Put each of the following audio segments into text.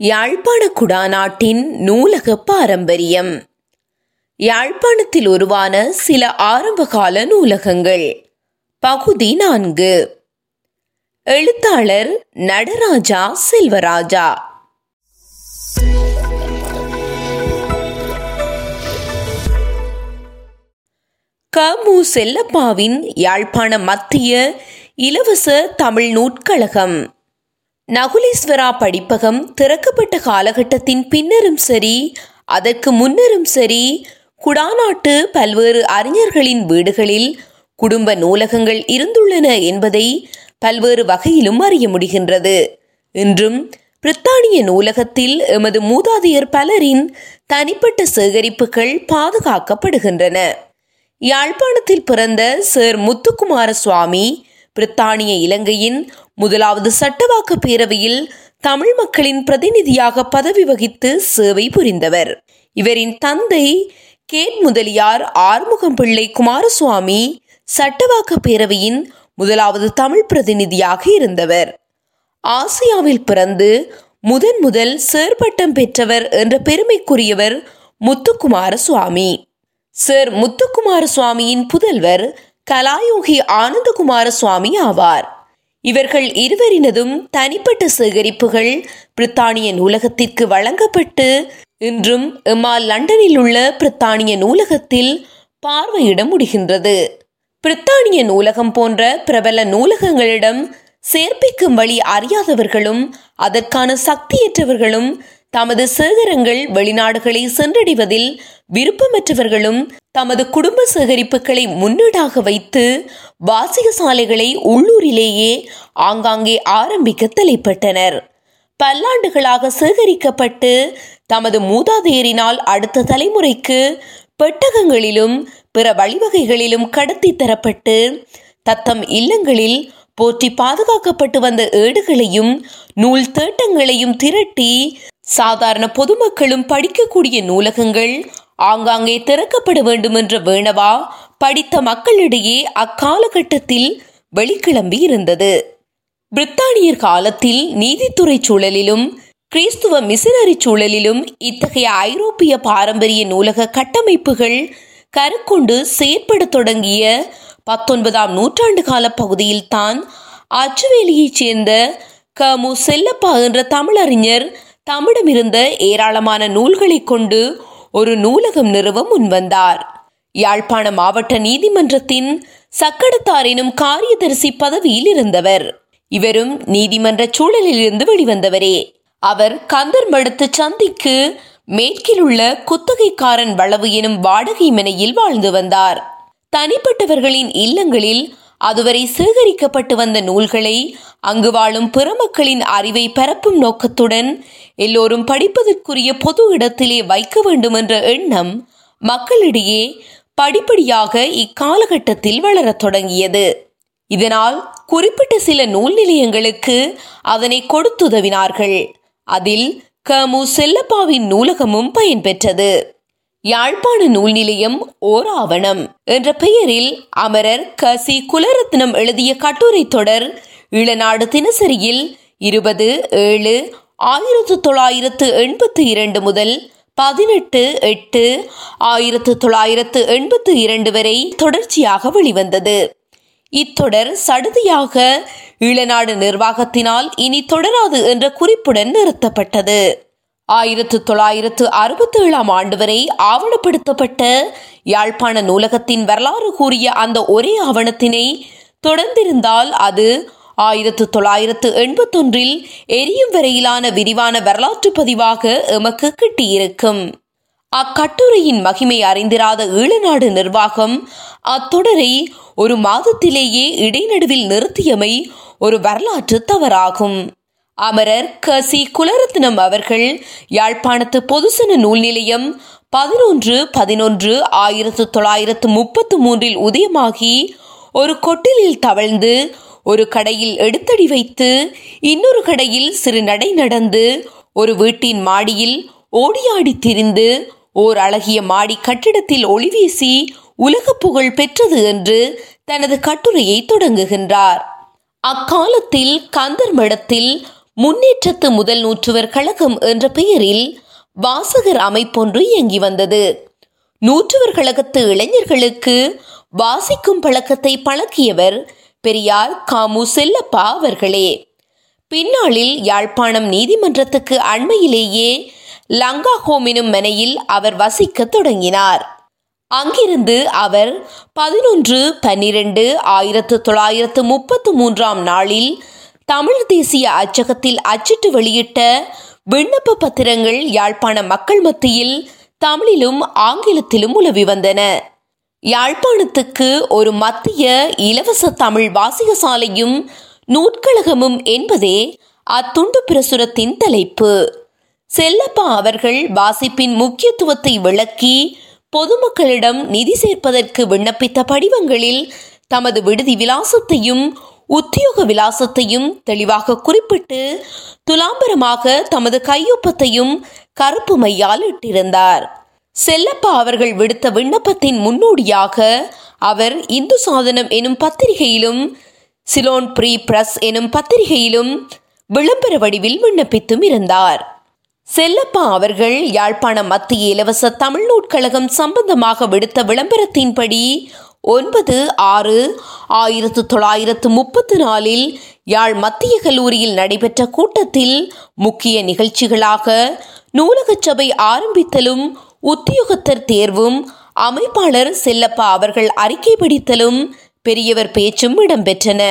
யாழ்ப்பாண குடாநாட்டின் நூலக பாரம்பரியம். யாழ்ப்பாணத்தில் உருவான சில ஆரம்பகால நூலகங்கள். பகுதி நான்கு. எழுத்தாளர் நடராஜா செல்வராஜா. க. மு. செல்லப்பாவின் யாழ்ப்பாண மத்திய இலவச தமிழ் நூற்கழகம். நகுலீஸ்வரா படிப்பகம் திறக்கப்பட்ட காலகட்டத்தின் பின்னரும் சரி அதற்கு முன்னரும் சரி குடாநாட்டு பல்வேறு அறிஞர்களின் வீடுகளில் குடும்ப நூலகங்கள் இருந்துள்ளன என்பதை பல்வேறு வகையிலும் அறிய முடிகின்றது. இன்றும் பிரித்தானிய நூலகத்தில் எமது மூதாதையர் பலரின் தனிப்பட்ட சேகரிப்புகள் பாதுகாக்கப்படுகின்றன. யாழ்ப்பாணத்தில் பிறந்த சர் முத்துக்குமார சுவாமி பிரித்தானிய இலங்கையின் முதலாவது சட்டவாக்கு பேரவையில் தமிழ் மக்களின் பிரதிநிதியாக பதவி வகித்து சேவை புரிந்தவர். இவரின் தந்தை கேட் முதலியார் ஆறுமுகம் பிள்ளை குமாரசுவாமி சட்டவாக்கு பேரவையின் முதலாவது தமிழ் பிரதிநிதியாக இருந்தவர். ஆசியாவில் பிறந்து முதன் முதல் சேர்பட்டம் பெற்றவர் என்ற பெருமைக்குரியவர் முத்துக்குமார சுவாமி சர் முத்துக்குமார சுவாமியின் புதல்வர் கலாயோகி ஆனந்தகுமார சுவாமி ஆவார். இவர்கள் இருவரினதும் தனிப்பட்ட சேகரிப்புகள் பிரித்தானிய நூலகத்திற்கு வழங்கப்பட்டு இன்றும் எம்மால் லண்டனில் உள்ள பிரித்தானிய நூலகத்தில் பார்வையிட முடிகின்றது. பிரித்தானிய நூலகம் போன்ற பிரபல நூலகங்களிடம் சேர்ப்பிக்கும் வழி அறியாதவர்களும் அதற்கான சக்தியற்றவர்களும் தமது சேகரங்கள் வெளிநாடுகளை சென்றடைவதில் விருப்பமற்றவர்களும் தமது குடும்ப சேகரிப்புகளை முன்னீடாக வைத்து வாசிக சாலைகளை உள்ளூரிலேயே ஆங்காங்கே ஆரம்பிக்க தலைப்பட்டனர். பல்லாண்டுகளாக சேகரிக்கப்பட்டு தமது மூதாதையரினால் அடுத்த தலைமுறைக்கு பெட்டகங்களிலும் பிற வழிவகைகளிலும் கடத்தி தரப்பட்டு தத்தம் இல்லங்களில் போற்றி பாதுகாக்கப்பட்டு வந்த ஏடுகளையும் நூல் தேட்டங்களையும் திரட்டி சாதாரண பொதுமக்களும் படிக்கக்கூடிய நூலகங்கள் ஆங்காங்கே திறக்கப்பட வேண்டும் என்ற வேணவா படித்த மக்களிடையே அக்காலகட்டத்தில் வெளிக்கிளம்பி இருந்தது. பிரித்தானியர் காலத்தில் நீதித்துறை சூழலிலும் கிறிஸ்துவ மிசினரி சூழலிலும் இத்தகைய ஐரோப்பிய பாரம்பரிய நூலக கட்டமைப்புகள் கருக்கொண்டு செயற்பட தொடங்கிய பத்தொன்பதாம் நூற்றாண்டு கால பகுதியில் தான் அச்சுவேலியைச் சேர்ந்த கமு செல்லப்பா என்ற தமிழறிஞர் தம்மிடமிருந்த ஏராளமான நூல்களை கொண்டு ஒரு நூலகம் நிறுவ முன்வந்தார். யாழ்ப்பாண மாவட்ட நீதிமன்றத்தின் சக்கடத்தார் எனும் காரியதரிசி பதவியில் இருந்தவர் இவரும் நீதிமன்ற சூழலில் இருந்து வெளிவந்தவரே. அவர் கந்தர்மடுத்து சந்திக்கு மேற்கில் உள்ள குத்தகைக்காரன் வளவு எனும் வாடகை மனையில் வாழ்ந்து வந்தார். தனிப்பட்டவர்களின் இல்லங்களில் அதுவரை சேகரிக்கப்பட்டு வந்த நூல்களை அங்கு வாழும் பிற மக்களின் அறிவை பரப்பும் நோக்கத்துடன் எல்லோரும் படிப்பதற்குரிய பொது இடத்திலே வைக்க வேண்டும் என்ற எண்ணம் மக்களிடையே படிப்படியாக இக்காலகட்டத்தில் வளரத் தொடங்கியது. இதனால் குறிப்பிட்ட சில நூல் நிலையங்களுக்கு அதனை கொடுத்துதவினார்கள். அதில் கமு செல்லப்பாவின் நூலகமும் பயன்பெற்றது. யாழ்ப்பாண நூல் நிலையம் ஓர் ஆவணம் என்ற பெயரில் அமரர் கசி குலரத்னம் எழுதிய கட்டுரை தொடர் இளநாடு தினசரியில் இருபது ஏழு ஆயிரத்து தொள்ளாயிரத்து எண்பத்து இரண்டு முதல் பதினெட்டு எட்டு ஆயிரத்து தொள்ளாயிரத்து எண்பத்து இரண்டு வரை தொடர்ச்சியாக வெளிவந்தது. இத்தொடர் சடுதியாக இளநாடு நிர்வாகத்தினால் இனி தொடராது என்ற குறிப்புடன் நிறுத்தப்பட்டது. ஆயிரத்து தொள்ளாயிரத்து அறுபத்தி ஏழாம் ஆண்டு வரை ஆவணப்படுத்தப்பட்ட யாழ்ப்பாண நூலகத்தின் வரலாறு கூறிய அந்த ஒரே ஆவணத்தினை தொடர்ந்திருந்தால் அது ஆயிரத்து தொள்ளாயிரத்து எண்பத்தொன்றில் எரியும் வரையிலான விரிவான வரலாற்று பதிவாக எமக்கு கிட்டியிருக்கும். அக்கட்டுரையின் மகிமை அறிந்திராத ஈழநாடு நிர்வாகம் அத்தொடரை ஒரு மாதத்திலேயே இடைநடுவில் நிறுத்தியமை ஒரு வரலாற்று தவறாகும். அமரர் க சி குலரத்னம் அவர்கள் யாழ்ப்பாணத்து பொதுசன நூல் நிலையம் பதினொன்று பதினொன்று ஆயிரத்து தொள்ளாயிரத்து முப்பத்து மூன்றில் உதயமாகி ஒரு கொட்டிலில் தவழ்ந்து ஒரு கடையில் எடுத்தடி வைத்து இன்னொரு கடையில் சிறு நடை நடந்து ஒரு வீட்டின் மாடியில் ஓடியாடி திரிந்து ஓர் அழகிய மாடி கட்டிடத்தில் ஒளிவீசி உலக புகழ் பெற்றது என்று தனது கட்டுரையை தொடங்குகின்றார். அக்காலத்தில் கந்தர் மடத்தில் முன்னேற்றத்து முதல் நூற்றுவர் கழகம் என்ற பெயரில் வாசகர் அமைப்பொன்று இயங்கி வந்தது. நூற்றுவர் கழகத்து இளைஞர்களுக்கு வாசிக்கும் பழக்கத்தை பழக்கியவர் பெரியார் காமு செல்லப்பா அவர்களே. பின்னாளில் யாழ்ப்பாணம் நீதிமன்றத்துக்கு அண்மையிலேயே லங்கா ஹோம் எனும் மனையில் அவர் வசிக்கத் தொடங்கினார். அங்கிருந்து அவர் பதினொன்று பன்னிரண்டு ஆயிரத்து தொள்ளாயிரத்து முப்பத்து மூன்றாம் நாளில் தமிழ் தேசிய அச்சகத்தில் அச்சிட்டு வெளியிட்ட விண்ணப்ப பத்திரங்கள் யாழ்ப்பாண மக்கள் மத்தியில் தமிழிலும் ஆங்கிலத்திலும் உலவி வந்தன. யாழ்ப்பாணத்துக்கு ஒரு மத்திய இலவச தமிழ் வாசிக சாலையும் நூற்கழகமும் என்பதே அத்துண்டு பிரசுரத்தின் தலைப்பு. செல்லப்பா அவர்கள் வாசிப்பின் முக்கியத்துவத்தை விளக்கி பொதுமக்களிடம் நிதி சேர்ப்பதற்கு விண்ணப்பித்த படிவங்களில் தமது விடுதி விலாசத்தையும் உத்தியோக விலாசத்தையும் தெளிவாக குறிப்பிட்டு துலாம்பரமாக தமது கையொப்பத்தையும் கருப்பு மையால் இட்டிருந்தார். செல்லப்பா அவர்கள் விடுத்த விண்ணப்பத்தின் முன்னோடியாக அவர் இந்து சாதனம் எனும் பத்திரிகையிலும் சிலோன் ப்ரீ பிரஸ் எனும் பத்திரிகையிலும் விளம்பர வடிவில் விண்ணப்பித்தும் இருந்தார். செல்லப்பா அவர்கள் யாழ்ப்பாணம் மத்திய இலவச தமிழ் நூற்கழகம் சம்பந்தமாக விடுத்த விளம்பரத்தின்படி ஒன்பது ஆறு ஆயிரத்து தொள்ளாயிரத்து முப்பத்து நாலில் யாழ் மத்திய கல்லூரியில் நடைபெற்ற கூட்டத்தில் முக்கிய நிகழ்ச்சிகளாக நூலகச் சபை ஆரம்பித்தலும் உத்தியோகத்தர் தேர்வும் அமைப்பாளர் செல்லப்பா அவர்கள் அறிக்கை படித்தலும் பெரியவர் பேச்சும் இடம்பெற்றன.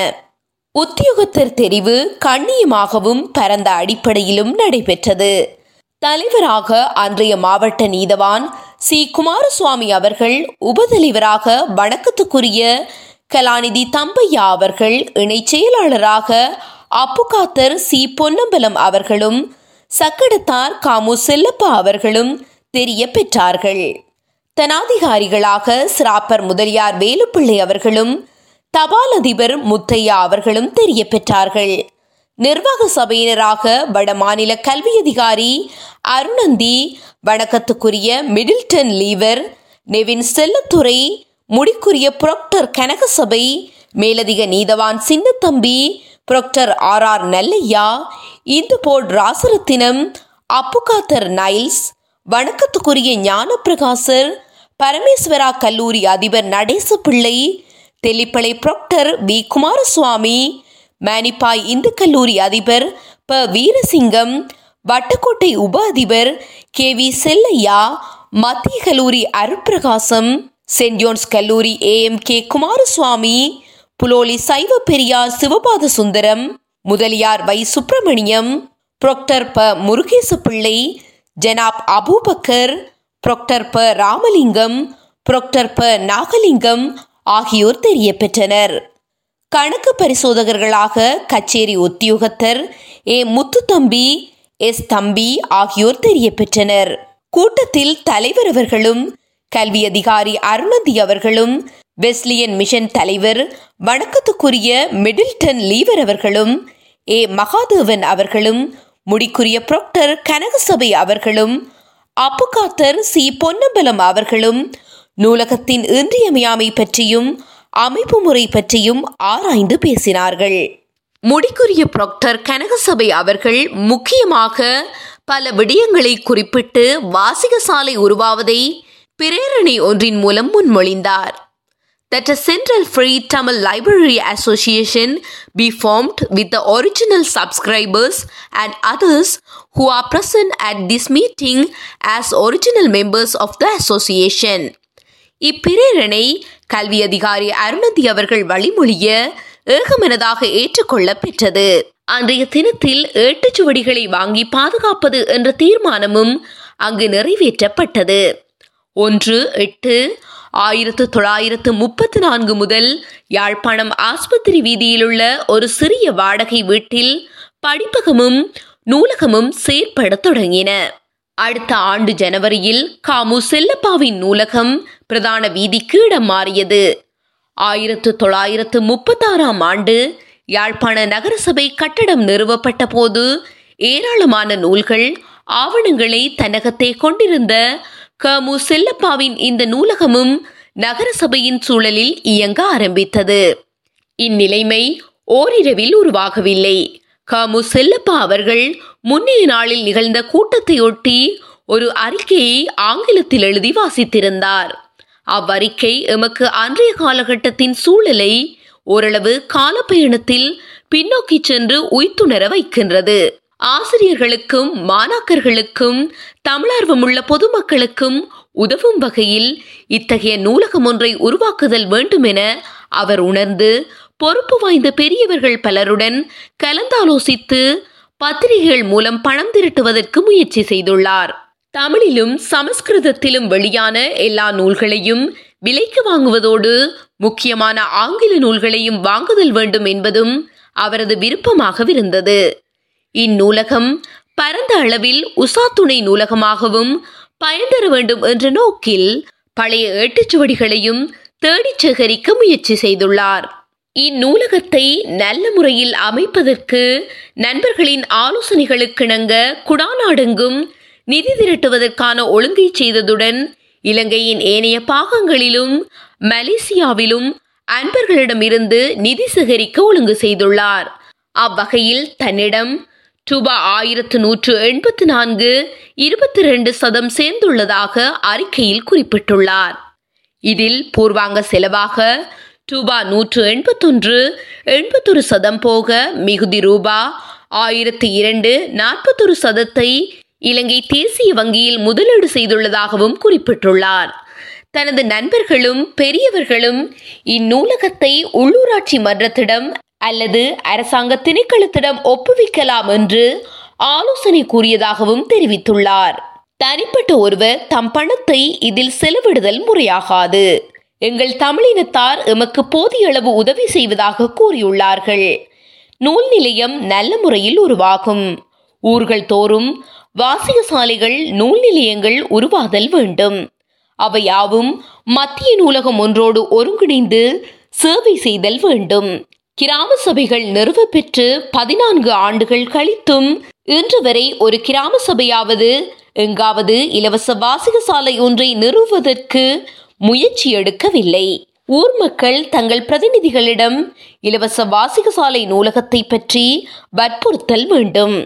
உத்தியோகத்தர் தெரிவு கண்ணியமாகவும் பரந்த அடிப்படையிலும் நடைபெற்றது. தலைவராக அன்றைய மாவட்ட நீதவான் சி. குமாரசுவாமி அவர்கள் உபதலைவராக வணக்கத்துக்குரிய கலாநிதி தம்பையா அவர்கள் இணை செயலாளராக அப்புகாத்தர் சி. பொன்னம்பலம் அவர்களும் சக்கடத்தார் காமு செல்லப்பா அவர்களும் தெரிய பெற்றார்கள். தனாதிகாரிகளாக சிராப்பர் முதலியார் வேலுப்பிள்ளை அவர்களும் தபால் அதிபர் முத்தையா அவர்களும் தெரிய பெற்றார்கள். நிர்வாக சபையினராக வட மாநில கல்வி அதிகாரி அருணந்தி வணக்கத்துக்குரிய மிடில்டன் லீவர் நெவின் செல்லத்துறை முடிக்குரிய புரொக்டர் கனகசபை மேலதிக நீதவான் Sinnathamby proctor R R Nallaiah Hindu board Rasaratnam அப்புகாத்தர் Niles வணக்கத்துக்குரிய ஞானப்பிரகாசர் பரமேஸ்வரா கல்லூரி அதிபர் நடேச பிள்ளை தெல்லிப்பளை புரொக்டர் வி குமாரசுவாமி மேனிப்பாய் இந்து கல்லூரி அதிபர் ப. வீரசிங்கம் வட்டக்கோட்டை உப அதிபர் கே. வி. செல்லையா மத்திய கல்லூரி அருட்பிரகாசம் சென்ட் ஜோன்ஸ் கல்லூரி A. M. K. Kumaraswamy Puloly சைவ பெரியார் சிவபாத சுந்தரம் முதலியார் வை. சுப்பிரமணியம் புரொக்டர் ப. முருகேச பிள்ளை ஜனாப் அபூபக்கர் புரொக்டர் ப. ராமலிங்கம் புரொக்டர் ப. நாகலிங்கம் ஆகியோர் தெரிய பெற்றனர் கணக்கு பரிசோதகர்களாக கச்சேரி உத்தியோகத்தர் ஏ முத்துத்தம்பி எஸ் தம்பி ஆகியோர் தெரிய பெற்றனர். கூட்டத்தில் தலைவர் அவர்களும் கல்வி அதிகாரி அருணந்தி அவர்களும் வெஸ்லியன் மிஷன் தலைவர் வணக்கத்துக்குரிய மிடில்டன் லீவர் அவர்களும் ஏ மகாதேவன் அவர்களும் முடிக்குரிய புரொக்டர் கனகசபை அவர்களும் அப்புகாத்தர் சி பொன்னம்பலம் அவர்களும் நூலகத்தின் இன்றியமையாமை பற்றியும் அமைப்பு முறை பற்றியும் ஆராய்ந்து பேசினார்கள் முடிக்குரிய புரொக்டர் கனகசபை அவர்கள் முக்கியமாக பல விடயங்களை குறிப்பிட்டு வாசிக சாலை உருவாவதை பிரேரணை ஒன்றின் மூலம் முன்மொழிந்தார் that a central free Tamil library association be formed with the original subscribers and others who are present at this meeting as original members of the association. இப்பிரேரணை கல்வி அதிகாரி அருணதி அவர்கள் வழிமொழிய ஏகமனதாக ஏற்றுக்கொள்ள பெற்றது அன்றைய தினத்தில் ஏட்டுச்சுவடிகளை வாங்கி பாதுகாப்பது என்ற தீர்மானமும் அங்கு நிறைவேற்றப்பட்டது. ஒன்று எட்டு ஆயிரத்து தொள்ளாயிரத்து முப்பத்து நான்கு முதல் யாழ்ப்பாணம் ஆஸ்பத்திரி வீதியிலுள்ள ஒரு சிறிய வாடகை வீட்டில் படிப்பகமும் நூலகமும் செயற்பட தொடங்கின. அடுத்த ஆண்டு ஜனவரியில் காமு செல்லப்பாவின் நூலகம் பிரதான வீதிக்கு இடம் மாறியது. ஆயிரத்து தொள்ளாயிரத்து முப்பத்தாறாம் ஆண்டு யாழ்ப்பாண நகரசபை கட்டடம் நிறுவப்பட்ட போது ஏராளமான நூல்கள் ஆவணங்களை தன்னகத்தை கொண்டிருந்த கமு செல்லப்பாவின் இந்த நூலகமும் நகரசபையின் சூழலில் இயங்க ஆரம்பித்தது. இந்நிலைமை ஓரிரவில் உருவாகவில்லை. காமு செல்லப்பா அவர்கள் முன்னைய நாளில் நிகழ்ந்த கூட்டத்தையொட்டி ஒரு அறிக்கையை ஆங்கிலத்தில் எழுதி வாசித்திருந்தார். அவ்வறிக்கை எமக்கு அன்றைய காலகட்டத்தின் சூழலை ஓரளவு காலப்பயணத்தில் பின்னோக்கி சென்று உய்த்துணர வைக்கின்றது. ஆசிரியர்களுக்கும் மாணாக்கர்களுக்கும் தமிழார்வமுள்ள பொதுமக்களுக்கும் உதவும் வகையில் இத்தகைய நூலகம் ஒன்றை உருவாக்குதல் வேண்டும் என அவர் உணர்ந்து பொறுப்பு வாய்ந்த பெரியவர்கள் பலருடன் கலந்தாலோசித்து பத்திரிகைகள் மூலம் பணம் திரட்டுவதற்கு முயற்சி செய்துள்ளார். தமிழிலும் சமஸ்கிருதத்திலும் வெளியான எல்லா நூல்களையும் விலைக்கு வாங்குவதோடு முக்கியமான ஆங்கில நூல்களையும் வாங்குதல் வேண்டும் என்பதும் அவரது விருப்பமாகவிருந்தது. இந்நூலகம் பரந்த அளவில் உசா துணை நூலகமாகவும் பயன்தர வேண்டும் என்ற நோக்கில் பழைய ஏட்டுச்சுவடிகளையும் தேடிச் சேகரிக்க முயற்சி செய்துள்ளார். இந்நூலகத்தை நல்ல முறையில் அமைப்பதற்கு நண்பர்களின் ஆலோசனைகளுக்கிணங்க குடாநாடெங்கும் நிதி திரட்டுவதற்கான ஒழுங்கை செய்ததுடன் இலங்கையின் ஏனைய பாகங்களிலும் மலேசியாவிலும் அன்பர்களிடமிருந்து நிதி சேகரிக்க ஒழுங்கு செய்துள்ளார். அவ்வகையில் தன்னிடம் ரூபா ஆயிரத்து நூற்று எண்பத்து நான்கு இருபத்தி ரெண்டு சதம் சேர்ந்துள்ளதாக அறிக்கையில் குறிப்பிட்டுள்ளார். இதில் பூர்வாங்க செலவாக ரூபா நூற்று எண்பத்தொன்று எண்பத்தொரு சதம் போக மிகுதி ரூபா ஆயிரத்தி இரண்டு நாற்பத்தொரு சதத்தை இலங்கை தேசிய வங்கியில் முதலீடு செய்துள்ளதாகவும் குறிப்பிட்டுள்ளார். தனது நண்பர்களும் பெரியவர்களும் இந்நூலகத்தை உள்ளூராட்சி மன்றத்திடம் அல்லது அரசாங்க திணைக்களத்திடம் ஒப்புவிக்கலாம் என்று ஆலோசனை கூறியதாகவும் தெரிவித்துள்ளார். தனிப்பட்ட ஒருவர் தம் பணத்தை இதில் செலவிடுதல் முறையாகாது. எங்கள் தமிழினத்தார் எமக்கு போதிய அளவு உதவி செய்வதாக கூறியுள்ளார்கள். நூல் நிலையம் நல்ல முறையில் உருவாகும். ஊர்கள் தோறும் வாசிக சாலைகள் நூல் நிலையங்கள் உருவாதல் வேண்டும். அவையாவும் மத்திய நூலகம் ஒன்றோடு ஒருங்கிணைந்து சேவை செய்தல் வேண்டும். கிராம சபைகள் நிறுவ பெற்று பதினான்கு ஆண்டுகள் கழித்தும் இன்று வரை ஒரு கிராம சபையாவது எங்காவது இலவச வாசிக சாலை ஒன்றை நிறுவுவதற்கு முயற்சி எடுக்கவில்லை. ஊர் மக்கள் தங்கள் பிரதிநிதிகளிடம் இலவச வாசிக சாலை நூலகத்தை பற்றி வற்புறுத்தல் வேண்டும்.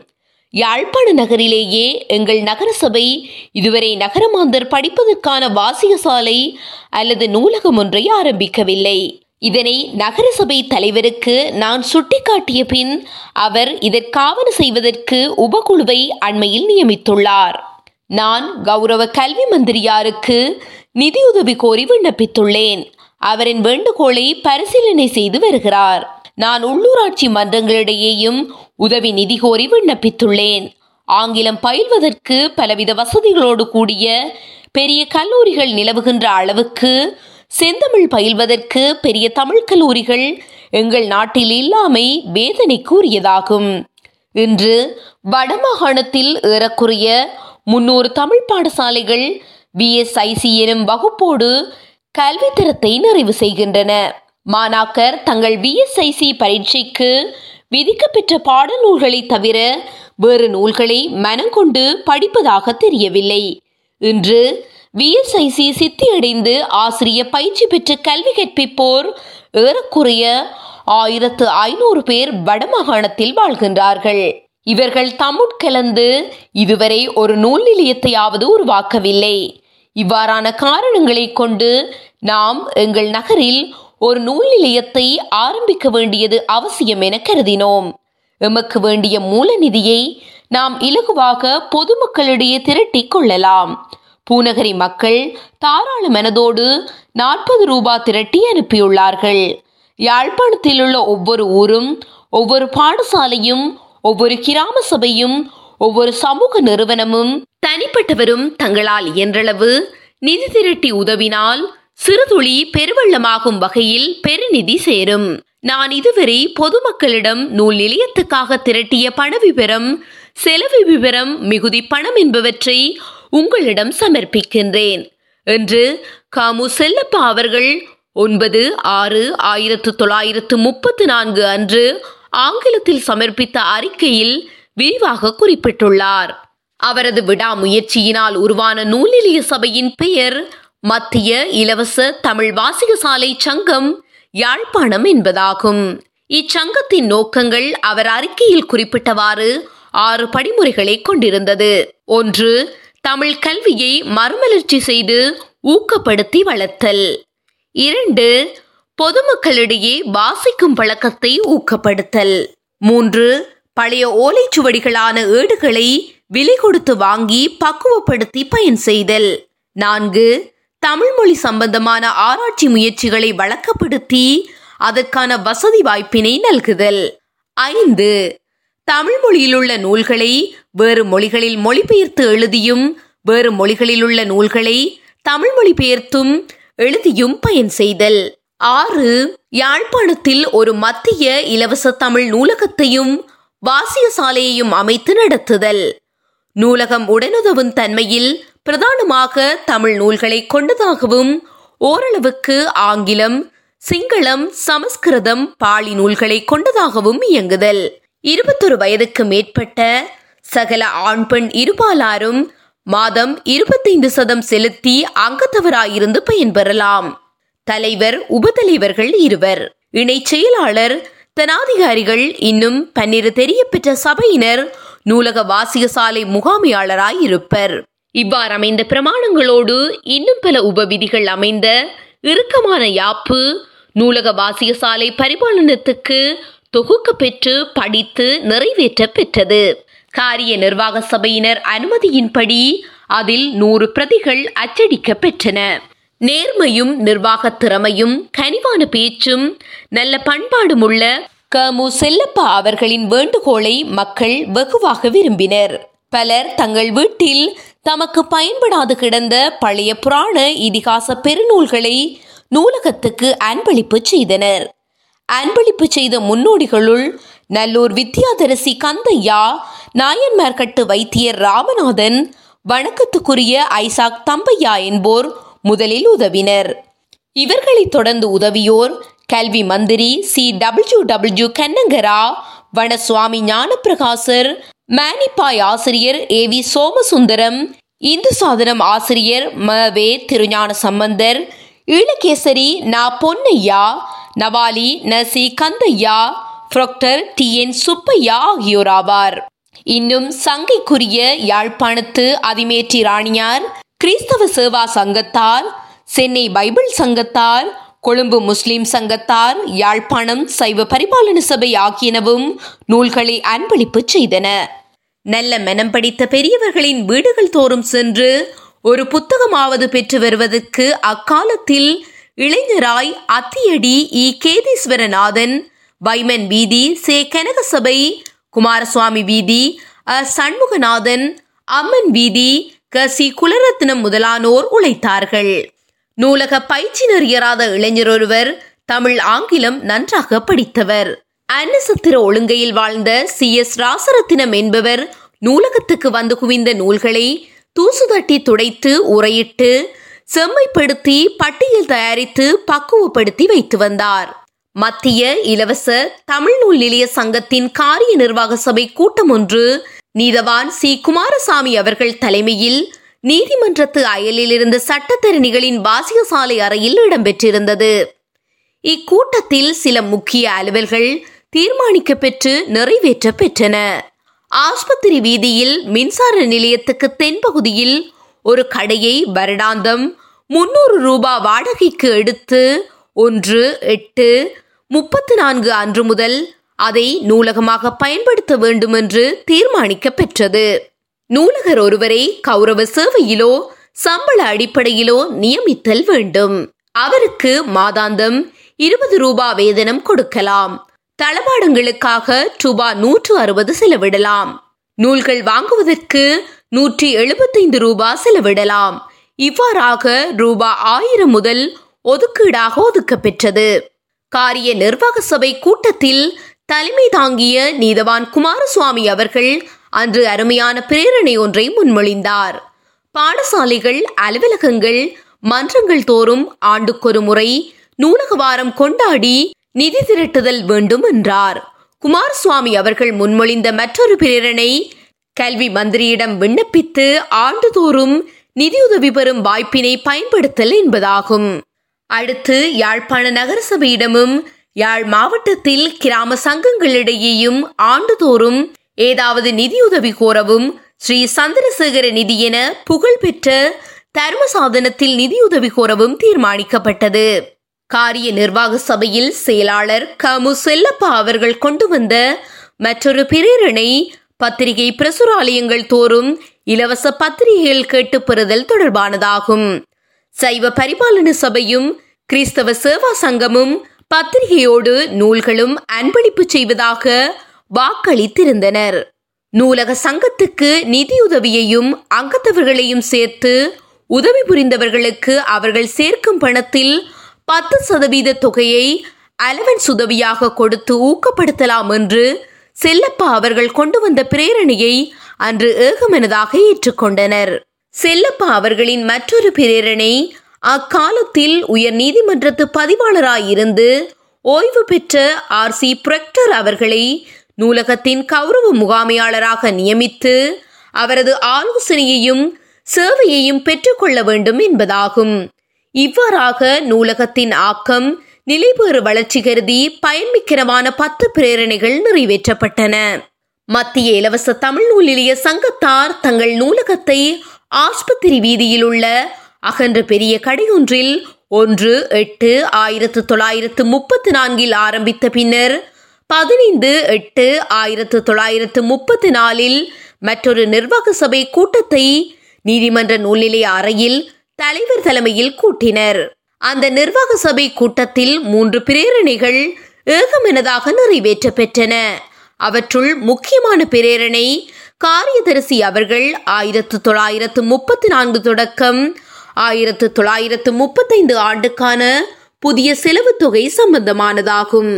யாழ்ப்பாண நகரிலேயே எங்கள் நகரசபை இதுவரை நகரமாந்தர் படிப்பதற்கான வாசியசாலை அல்லது நூலகம் ஒன்றை ஆரம்பிக்கவில்லை. இதனை நகரசபை தலைவருக்கு நான் சுட்டிக்காட்டிய பின் அவர் இதற்காவன செய்வதற்கு உபகுழுவை அண்மையில் நியமித்துள்ளார். நான் கௌரவ கல்வி மந்திரியாருக்கு நிதியுதவி கோரி விண்ணப்பித்துள்ளேன். அவரின் வேண்டுகோளை பரிசீலனை செய்து வருகிறார். நான் உள்ளூராட்சி மன்றங்களிடையேயும் உதவி நிதி கோரி விண்ணப்பித்துள்ளேன். ஆங்கிலம் பயில்வதற்கு பலவித வசதிகளோடு கூடிய பெரிய கல்லூரிகள் நிலவுகின்ற அளவுக்கு செந்தமிழ் பயில்வதற்கு பெரிய தமிழ் கல்லூரிகள் எங்கள் நாட்டில் இல்லாமை வேதனை கூறியதாகும் இன்று வடமாகாணத்தில் ஏறக்குறைய முன்னூறு தமிழ் பாடசாலைகள் விஎஸ்ஐசி எனும் வகுப்போடு கல்வித்தரத்தை நிறைவு செய்கின்றன. மாணாக்கர் தங்கள் விஎஸ்ஐசி பரீட்சைக்கு விதிக்கப்பெற்ற பாடநூல்களை தவிர வேறு நூல்களை மனங்கொண்டு படிப்பதாக தெரியவில்லை. இன்று விஎஸ்ஐசி சித்தியடைந்து ஆசிரிய பயிற்சி பெற்று கல்வி கற்பிப்போர் ஏறக்குறைய ஆயிரத்து ஐநூறு பேர் வடமாகாணத்தில் வாழ்கின்றார்கள். இவர்கள் தம்முட்கலந்து இதுவரை ஒரு நூல் நிலையத்தையாவது உருவாக்கவில்லை. இவ்வாறான காரணங்களை கொண்டு நாம் எங்கள் நகரில் ஒரு நூல் நிலையத்தை ஆரம்பிக்க வேண்டியது அவசியம் என கருதினோம். எமக்கு வேண்டிய மூல நிதியை நாம் இலகுவாக பொதுமக்களிடையே திரட்டிக் கொள்ளலாம். பூநகரி மக்கள் தாராள மனதோடு நாற்பது ரூபா திரட்டி அனுப்பியுள்ளார்கள். யாழ்ப்பாணத்தில் உள்ள ஒவ்வொரு ஊரும் ஒவ்வொரு பாடசாலையும் ஒவ்வொரு கிராம சபையும் ஒவ்வொரு சமூக நிறுவனமும் தனிப்பட்டவரும் தங்களால் இயன்றளவு நிதி திரட்டி உதவினால் சிறுதுளி பெருவெள்ளமாகும் வகையில் பெருநிதி சேரும். நான் இதுவரை பொதுமக்களிடம் நூல் நிலையத்துக்காக திரட்டிய பண விவரம் செலவு விவரம் மிகுதி பணம் என்பவற்றை உங்களிடம் சமர்ப்பிக்கின்றேன். என்று காமு செல்லப்பா அவர்கள் ஒன்பது ஆறு ஆயிரத்து தொள்ளாயிரத்து முப்பத்து நான்கு அன்று ஆங்கிலத்தில் சமர்ப்பித்த அறிக்கையில் விரிவாக குறிப்பிட்டுள்ளார். அவரது விடாமுயற்சியினால் உருவான நூல் நிலைய சபையின் பெயர் மத்திய இலவச தமிழ் வாசிக சாலை சங்கம் யாழ்ப்பாணம் என்பதாகும். இச்சங்கத்தின் நோக்கங்கள் அவர் அறிக்கையில் குறிப்பிட்டவாறு ஆறு படிமுறைகளை கொண்டிருந்தது. ஒன்று தமிழ் கல்வியை மறுமலர்ச்சி செய்து ஊக்கப்படுத்தி வளர்த்தல். இரண்டு பொதுமக்களிடையே வாசிக்கும் பழக்கத்தை ஊக்கப்படுத்தல். மூன்று பழைய ஓலைச்சுவடிகளான ஏடுகளை விலை கொடுத்து வாங்கி பக்குவப்படுத்தி பயன் செய்தல். நான்கு தமிழ் மொழி சம்பந்தமான ஆராய்ச்சி முயற்சிகளை வழக்கப்படுத்தி அதற்கான வசதி வாய்ப்பினை நல்குதல். ஐந்து தமிழ் மொழியில் உள்ள நூல்களை வேறு மொழிகளில் மொழிபெயர்த்து எழுதியும் வேறு மொழிகளில் உள்ள நூல்களை தமிழ் மொழிபெயர்த்தும் எழுதியும் பயன் செய்தல். ஆறு யாழ்ப்பாணத்தில் ஒரு மத்திய இலவச தமிழ் நூலகத்தையும் வாசிய சாலையையும் அமைத்து நடத்துதல். நூலகம் உடனுதவும் தன்மையில் பிரதானமாக தமிழ் நூல்களை கொண்டதாகவும் ஓரளவுக்கு ஆங்கிலம் சிங்களம் சமஸ்கிருதம் பாலி நூல்களை கொண்டதாகவும் இயங்குதல். இருபத்தொரு வயதுக்கு மேற்பட்ட சகல ஆண் பெண் இருபாலாரும் மாதம் இருபத்தைந்து சதம் செலுத்தி அங்கத்தவராயிருந்து பயன்பெறலாம். தலைவர் உபதலைவர்கள் இருவர். இணை செயலாளர் தனாதிகாரிகள் இன்னும் பன்னிரு தெரிய பெற்ற சபையினர் நூலக வாசிய சாலை முகாமையாளராய் இருப்பர் இவ்வாறு அமைந்த பிரமாணங்களோடு இன்னும் பல உபவிதிகள் அமைந்த இறுக்கமான யாப்பு நூலக வாசிய சாலை பரிபாலனத்துக்கு தொகுக்க பெற்று படித்து நிறைவேற்ற பெற்றது. காரிய நிர்வாக சபையினர் அனுமதியின்படி அதில் நூறு பிரதிகள் அச்சடிக்க பெற்றன. நேர்மையும் நிர்வாக திறமையும் கனிவான பேச்சும் நல்ல பண்பாடும் உள்ள கமு செல்லப்பா அவர்களின் வேண்டுகோளை மக்கள் வெகுவாக விரும்பினர். பலர் தங்கள் வீட்டில் தமக்கு பயன்படாது கிடந்த பழைய புராண இதிகாச பெருநூல்களை நூலகத்துக்கு அன்பளிப்பு செய்தனர். அன்பளிப்பு செய்த முன்னோடிகளுள் நல்லூர் வித்யாதரசி கந்தையா நாயன்மார்கட்டு வைத்தியர் ராமநாதன் வணக்கத்துக்குரிய ஐசாக் தம்பையா என்போர் முதலில் உதவினர். இவர்களைத் தொடர்ந்து உதவியோர் கல்வி மந்திரி சி டபிள்யூ டபிள்யூ கண்ணங்கரா வனசுவாமி ஞானப்பிரகாசர் மேனிப்பாய் ஆசிரியர் ஏ வி சோமசுந்தரம் இந்து சாதனம் ஆசிரியர் ம வே திருஞான சம்பந்தர் ஈழகேசரி நா பொன்னையா நவாலி ந C Kandiah proctor T N Subbiah ஆகியோர் ஆவார் இன்னும் சங்கைக்குரிய யாழ்ப்பாணத்து அதிமேற்றி ராணியார் கிறிஸ்தவ சேவா சங்கத்தார் சென்னை பைபிள் சங்கத்தார் கொழும்பு முஸ்லிம் சங்கத்தார் யாழ்ப்பாணம் சைவ பரிபாலன சபை ஆகியனவும் நூல்களை அன்பளிப்பு செய்தன நல்ல மனம் படித்த பெரியவர்களின் வீடுகள் தோறும் சென்று ஒரு புத்தகமாவது பெற்று வருவதற்கு அக்காலத்தில் இளைஞராய் அத்தியடி இ. கேதீஸ்வரநாதன் வைமன் வீதி சே. கனகசபை குமாரசுவாமி வீதி அ. சண்முகநாதன் அம்மன் வீதி க. சி. குலரத்னம் முதலானோர் உழைத்தார்கள். நூலக பயிற்சி நெறியராத இளைஞர் ஒருவர் தமிழ் ஆங்கிலம் நன்றாக படித்தவர். அன்னசத்திர ஒழுங்கையில் வாழ்ந்த சி. எஸ். ராசரத்தினம் என்பவர் நூலகத்துக்கு வந்து குவிந்த நூல்களை தூசு தட்டி துடைத்து உரையிட்டு செம்மைப்படுத்தி பட்டியல் தயாரித்து பக்குவப்படுத்தி வைத்து வந்தார். மத்திய இலவச தமிழ் நூல் நிலைய சங்கத்தின் காரிய நிர்வாக சபை கூட்டம் ஒன்று நீதவான் சி. குமாரசாமி அவர்கள் தலைமையில் நீதிமன்றத்து அயலில் இருந்த சட்டத்தரணிகளின் வாசியசாலை அறையில் இடம்பெற்றிருந்தது. இக்கூட்டத்தில் சில முக்கிய அலுவல்கள் தீர்மானிக்க பெற்று நிறைவேற்ற பெற்றன. ஆஸ்பத்திரி வீதியில் மின்சார நிலையத்துக்கு தென்பகுதியில் ஒரு கடையை வருடாந்தம் முன்னூறு ரூபாய் வாடகைக்கு எடுத்து ஒன்று எட்டு முப்பத்து நான்கு அன்று முதல் அதை நூலகமாக பயன்படுத்த வேண்டும் என்று தீர்மானிக்க பெற்றது. நூலகர் ஒருவரை கௌரவ சேவையிலோ சம்பள அடிப்படையிலோ நியமித்தல் வேண்டும். அவருக்கு மாதாந்தம் இருபது ரூபாய் வேதனம் கொடுக்கலாம். தளபாடங்களுக்காக ரூபா நூற்று அறுபது செலவிடலாம். நூல்கள் வாங்குவதற்கு நூற்றி எழுபத்தைந்து ரூபாய் செலவிடலாம். இவ்வாறாக ரூபா ஆயிரம் முதல் ஒதுக்கீடாக ஒதுக்க பெற்றது காரிய நிர்வாக சபை கூட்டத்தில் தலைமை தாங்கிய நீதவான் குமாரசுவாமி அவர்கள் அன்று அருமையான பிரேரணை ஒன்றை முன்மொழிந்தார். பாடசாலைகள் அலுவலகங்கள் மன்றங்கள் தோறும் ஆண்டுக்கொரு முறை நூலக வாரம் கொண்டாடி நிதி திரட்டுதல் வேண்டும் என்றார் குமாரசுவாமி அவர்கள் முன்மொழிந்த மற்றொரு பிரேரணை கல்வி மந்திரியிடம் விண்ணப்பித்து ஆண்டுதோறும் நிதியுதவி பெறும் வாய்ப்பினை பயன்படுத்தல் என்பதாகும். அடுத்து யாழ்ப்பாண நகரசபையிடமும் யாழ் மாவட்டத்தில் கிராம சங்கங்களிடையேயும் ஆண்டுதோறும் ஏதாவது நிதியுதவி கோரவும் ஸ்ரீ சந்திரசேகர நிதி என புகழ்பெற்ற தர்ம சாதனத்தில் நிதியுதவி கோரவும் தீர்மானிக்கப்பட்டது. காரிய நிர்வாக சபையில் செயலாளர் கமு செல்லப்பா அவர்கள் கொண்டு வந்த மற்றொரு பிரேரணை பத்திரிகை பிரசுராலயங்கள் தோறும் இலவச பத்திரிகைகள் கேட்டு பெறுதல் தொடர்பானதாகும். சைவ பரிபாலன சபையும் கிறிஸ்தவ சேவா சங்கமும் பத்திரிகையோடு நூல்களும் அன்பளிப்பு செய்வதாக வாக்களித்திருந்தனர். நூலக சங்கத்துக்கு நிதியுதவியையும் அங்கத்தவர்களையும் சேர்த்து உதவி புரிந்தவர்களுக்கு அவர்கள் சேர்க்கும் பணத்தில் பத்து சதவீத தொகையை அலவன்ஸ் உதவியாக கொடுத்து ஊக்கப்படுத்தலாம் என்று செல்லப்பா அவர்கள் கொண்டு வந்த பிரேரணையை அன்று ஏகமனதாக ஏற்றுக்கொண்டனர். செல்லப்பா அவர்களின் மற்றொரு பிரேரணை அக்காலத்தில் உயர் நீதிமன்றத்து பதிவாளராயிருந்து ஓய்வு பெற்ற ஆர் சி புரக்டர் அவர்களை நூலகத்தின் கௌரவ முகாமையாளராக நியமித்து அவரது ஆலோசனையையும் சேவையையும் பெற்றுக்கொள்ள வேண்டும் என்பதாகும். இவ்வாறாக நூலகத்தின் ஆக்கம் நிலைபெறு வளர்ச்சி கருதி பயன்மிக்கிறமான பத்து பிரேரணைகள் நிறைவேற்றப்பட்டன. மத்திய இலவச தமிழ் நூலிலிய சங்கத்தார் தங்கள் நூலகத்தை ஆஸ்பத்திரி வீதியில் உள்ள அகன்ற பெரிய கடையொன்றில் ஒன்று எட்டு ஆயிரத்து தொள்ளாயிரத்து முப்பத்தி நான்கில் ஆரம்பித்த பின்னர் பதினைந்து எட்டு ஆயிரத்து தொள்ளாயிரத்து முப்பத்தி நாலில் மற்றொரு நிர்வாக சபை கூட்டத்தை நீதிமன்ற நூல்நிலைய அறையில் தலைவர் தலைமையில் கூட்டினர். அந்த நிர்வாக சபை கூட்டத்தில் மூன்று பிரேரணைகள் ஏகமனதாக நிறைவேற்ற பெற்றன அவற்றுள் முக்கியமான பிரேரணை காரியதரிசி அவர்கள் ஆயிரத்து தொள்ளாயிரத்து முப்பத்தி நான்கு தொடக்கம் ஆயிரத்து தொள்ளாயிரத்து முப்பத்தைந்து ஆண்டுக்கான புதிய செலவு தொகை சம்பந்தமானதாகும்.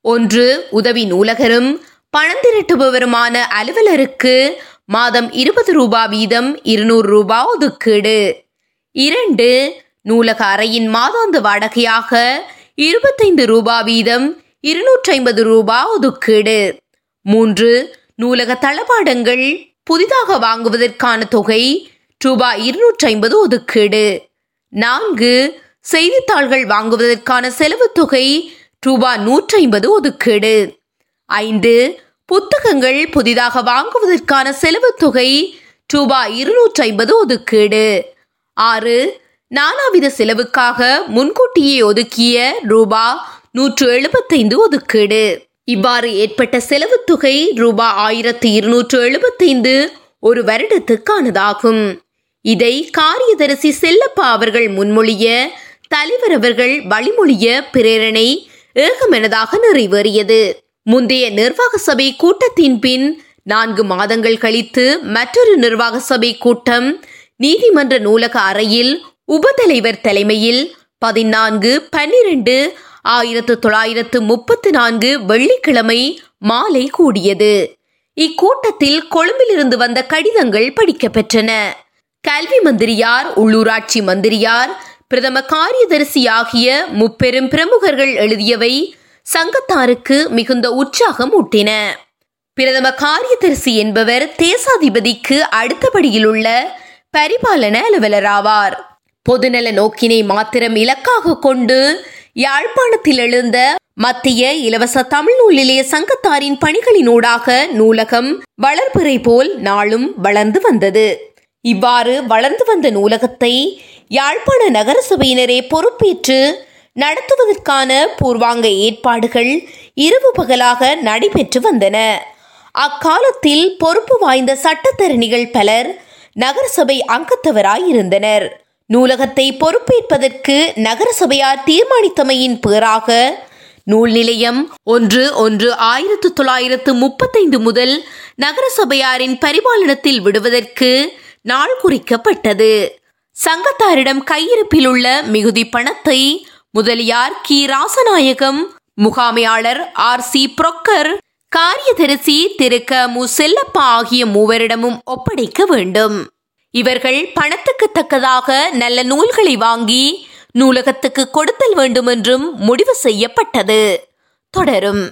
ஒன்று உதவி நூலகரும் பணம் திரட்டுபவருமான அலுவலருக்கு மாதம் இருபது ரூபாய் வீதம் இருநூறு ரூபாய் ஒதுக்கீடு. இரண்டு நூலக அறையின் மாதாந்த வாடகையாக இருபத்தைந்து ரூபா வீதம் இருநூற்றி ஐம்பது ரூபா ஒதுக்கீடு. மூன்று நூலக தளபாடங்கள் புதிதாக வாங்குவதற்கான தொகை ரூபாய் இருநூற்றி ஐம்பது ஒதுக்கீடு. நான்கு செய்தித்தாள்கள் வாங்குவதற்கான செலவு தொகை ரூபாய் நூற்றி ஐம்பது ஒதுக்கீடு. ஐந்து புத்தகங்கள் புதிதாக வாங்குவதற்கான செலவு தொகை ரூபாய் இருநூற்றி ஐம்பது ஒதுக்கீடு. ஆறு நானாவித செலவுக்காக முன்கூட்டியே ஒதுக்கிய ரூபா நூற்று எழுபத்தைந்து ஒதுக்கீடு. இவ்வாறு ஏற்பட்ட செலவு தொகை ரூபா ஆயிரத்தி இருநூற்று எழுபத்தைந்து ஒரு வருடத்துக்கானதாகும். இதை காரியதரிசி செல்லப்பா அவர்கள் முன்மொழிய தலைவர் அவர்கள் வழிமொழிய பிரேரணை ஏகமெனதாக நிறைவேறியது. முந்தைய நிர்வாக சபை கூட்டத்தின் பின் நான்கு மாதங்கள் கழித்து மற்றொரு நிர்வாக சபை கூட்டம் நீதிமன்ற நூலக அறையில் உபதலைவர் தலைமையில் பதினான்கு பன்னிரண்டு ஆயிரத்து தொள்ளாயிரத்து முப்பத்தி நான்கு வெள்ளிக்கிழமை மாலை கூடியது. இக்கூட்டத்தில் கொழும்பிலிருந்து வந்த கடிதங்கள் படிக்கப்பெற்றன கல்வி மந்திரியார் உள்ளூராட்சி மந்திரியார் பிரதம காரியதரிசி ஆகிய முப்பெரும் பிரமுகர்கள் எழுதியவை சங்கத்தாருக்கு மிகுந்த உற்சாகம் ஊட்டின. பிரதம காரியதரிசி என்பவர் தேசாதிபதிக்கு அடுத்தபடியில் உள்ள பரிபாலன அலுவலராவார். பொதுநல நோக்கினை மாத்திரம் இலக்காக கொண்டு யாழ்ப்பாணத்தில் எழுந்த மத்திய இலவச தமிழ் நூல் நிலைய சங்கத்தாரின் பணிகளினூடாக நூலகம் வளர்பிறை போல் நாளும் வளர்ந்து வந்தது. இவ்வாறு வளர்ந்து வந்த நூலகத்தை யாழ்ப்பாண நகர சபையினரே பொறுப்பேற்று நடத்துவதற்கான பூர்வாங்க ஏற்பாடுகள் இரவு பகலாக நடைபெற்று வந்தன. அக்காலத்தில் பொறுப்பு வாய்ந்த சட்டத்தரணிகள் பலர் நகரசபை அங்கத்தவராயிருந்தனர். நூலகத்தை பொறுப்பேற்பதற்கு நகரசபையார் தீர்மானித்தமையின் பேராக நூல் நிலையம் ஒன்று ஒன்று ஆயிரத்து தொள்ளாயிரத்து முப்பத்தைந்து முதல் நகரசபையாரின் பரிபாலனத்தில் விடுவதற்கு நாள் குறிக்கப்பட்டது. சங்கத்தாரிடம் கையிருப்பில் உள்ள மிகுதி பணத்தை முதலியார் கி. ராசநாயகம் முகாமையாளர் ஆர். சி. புரொக்கர் காரியதரிசி திரு க மு செல்லப்பா ஆகிய மூவரிடமும் ஒப்படைக்க வேண்டும். இவர்கள் பணத்துக்கு தக்கதாக நல்ல நூல்களை வாங்கி நூலகத்துக்கு கொடுத்தல் வேண்டும் என்றும் முடிவு செய்யப்பட்டது. தொடரும்.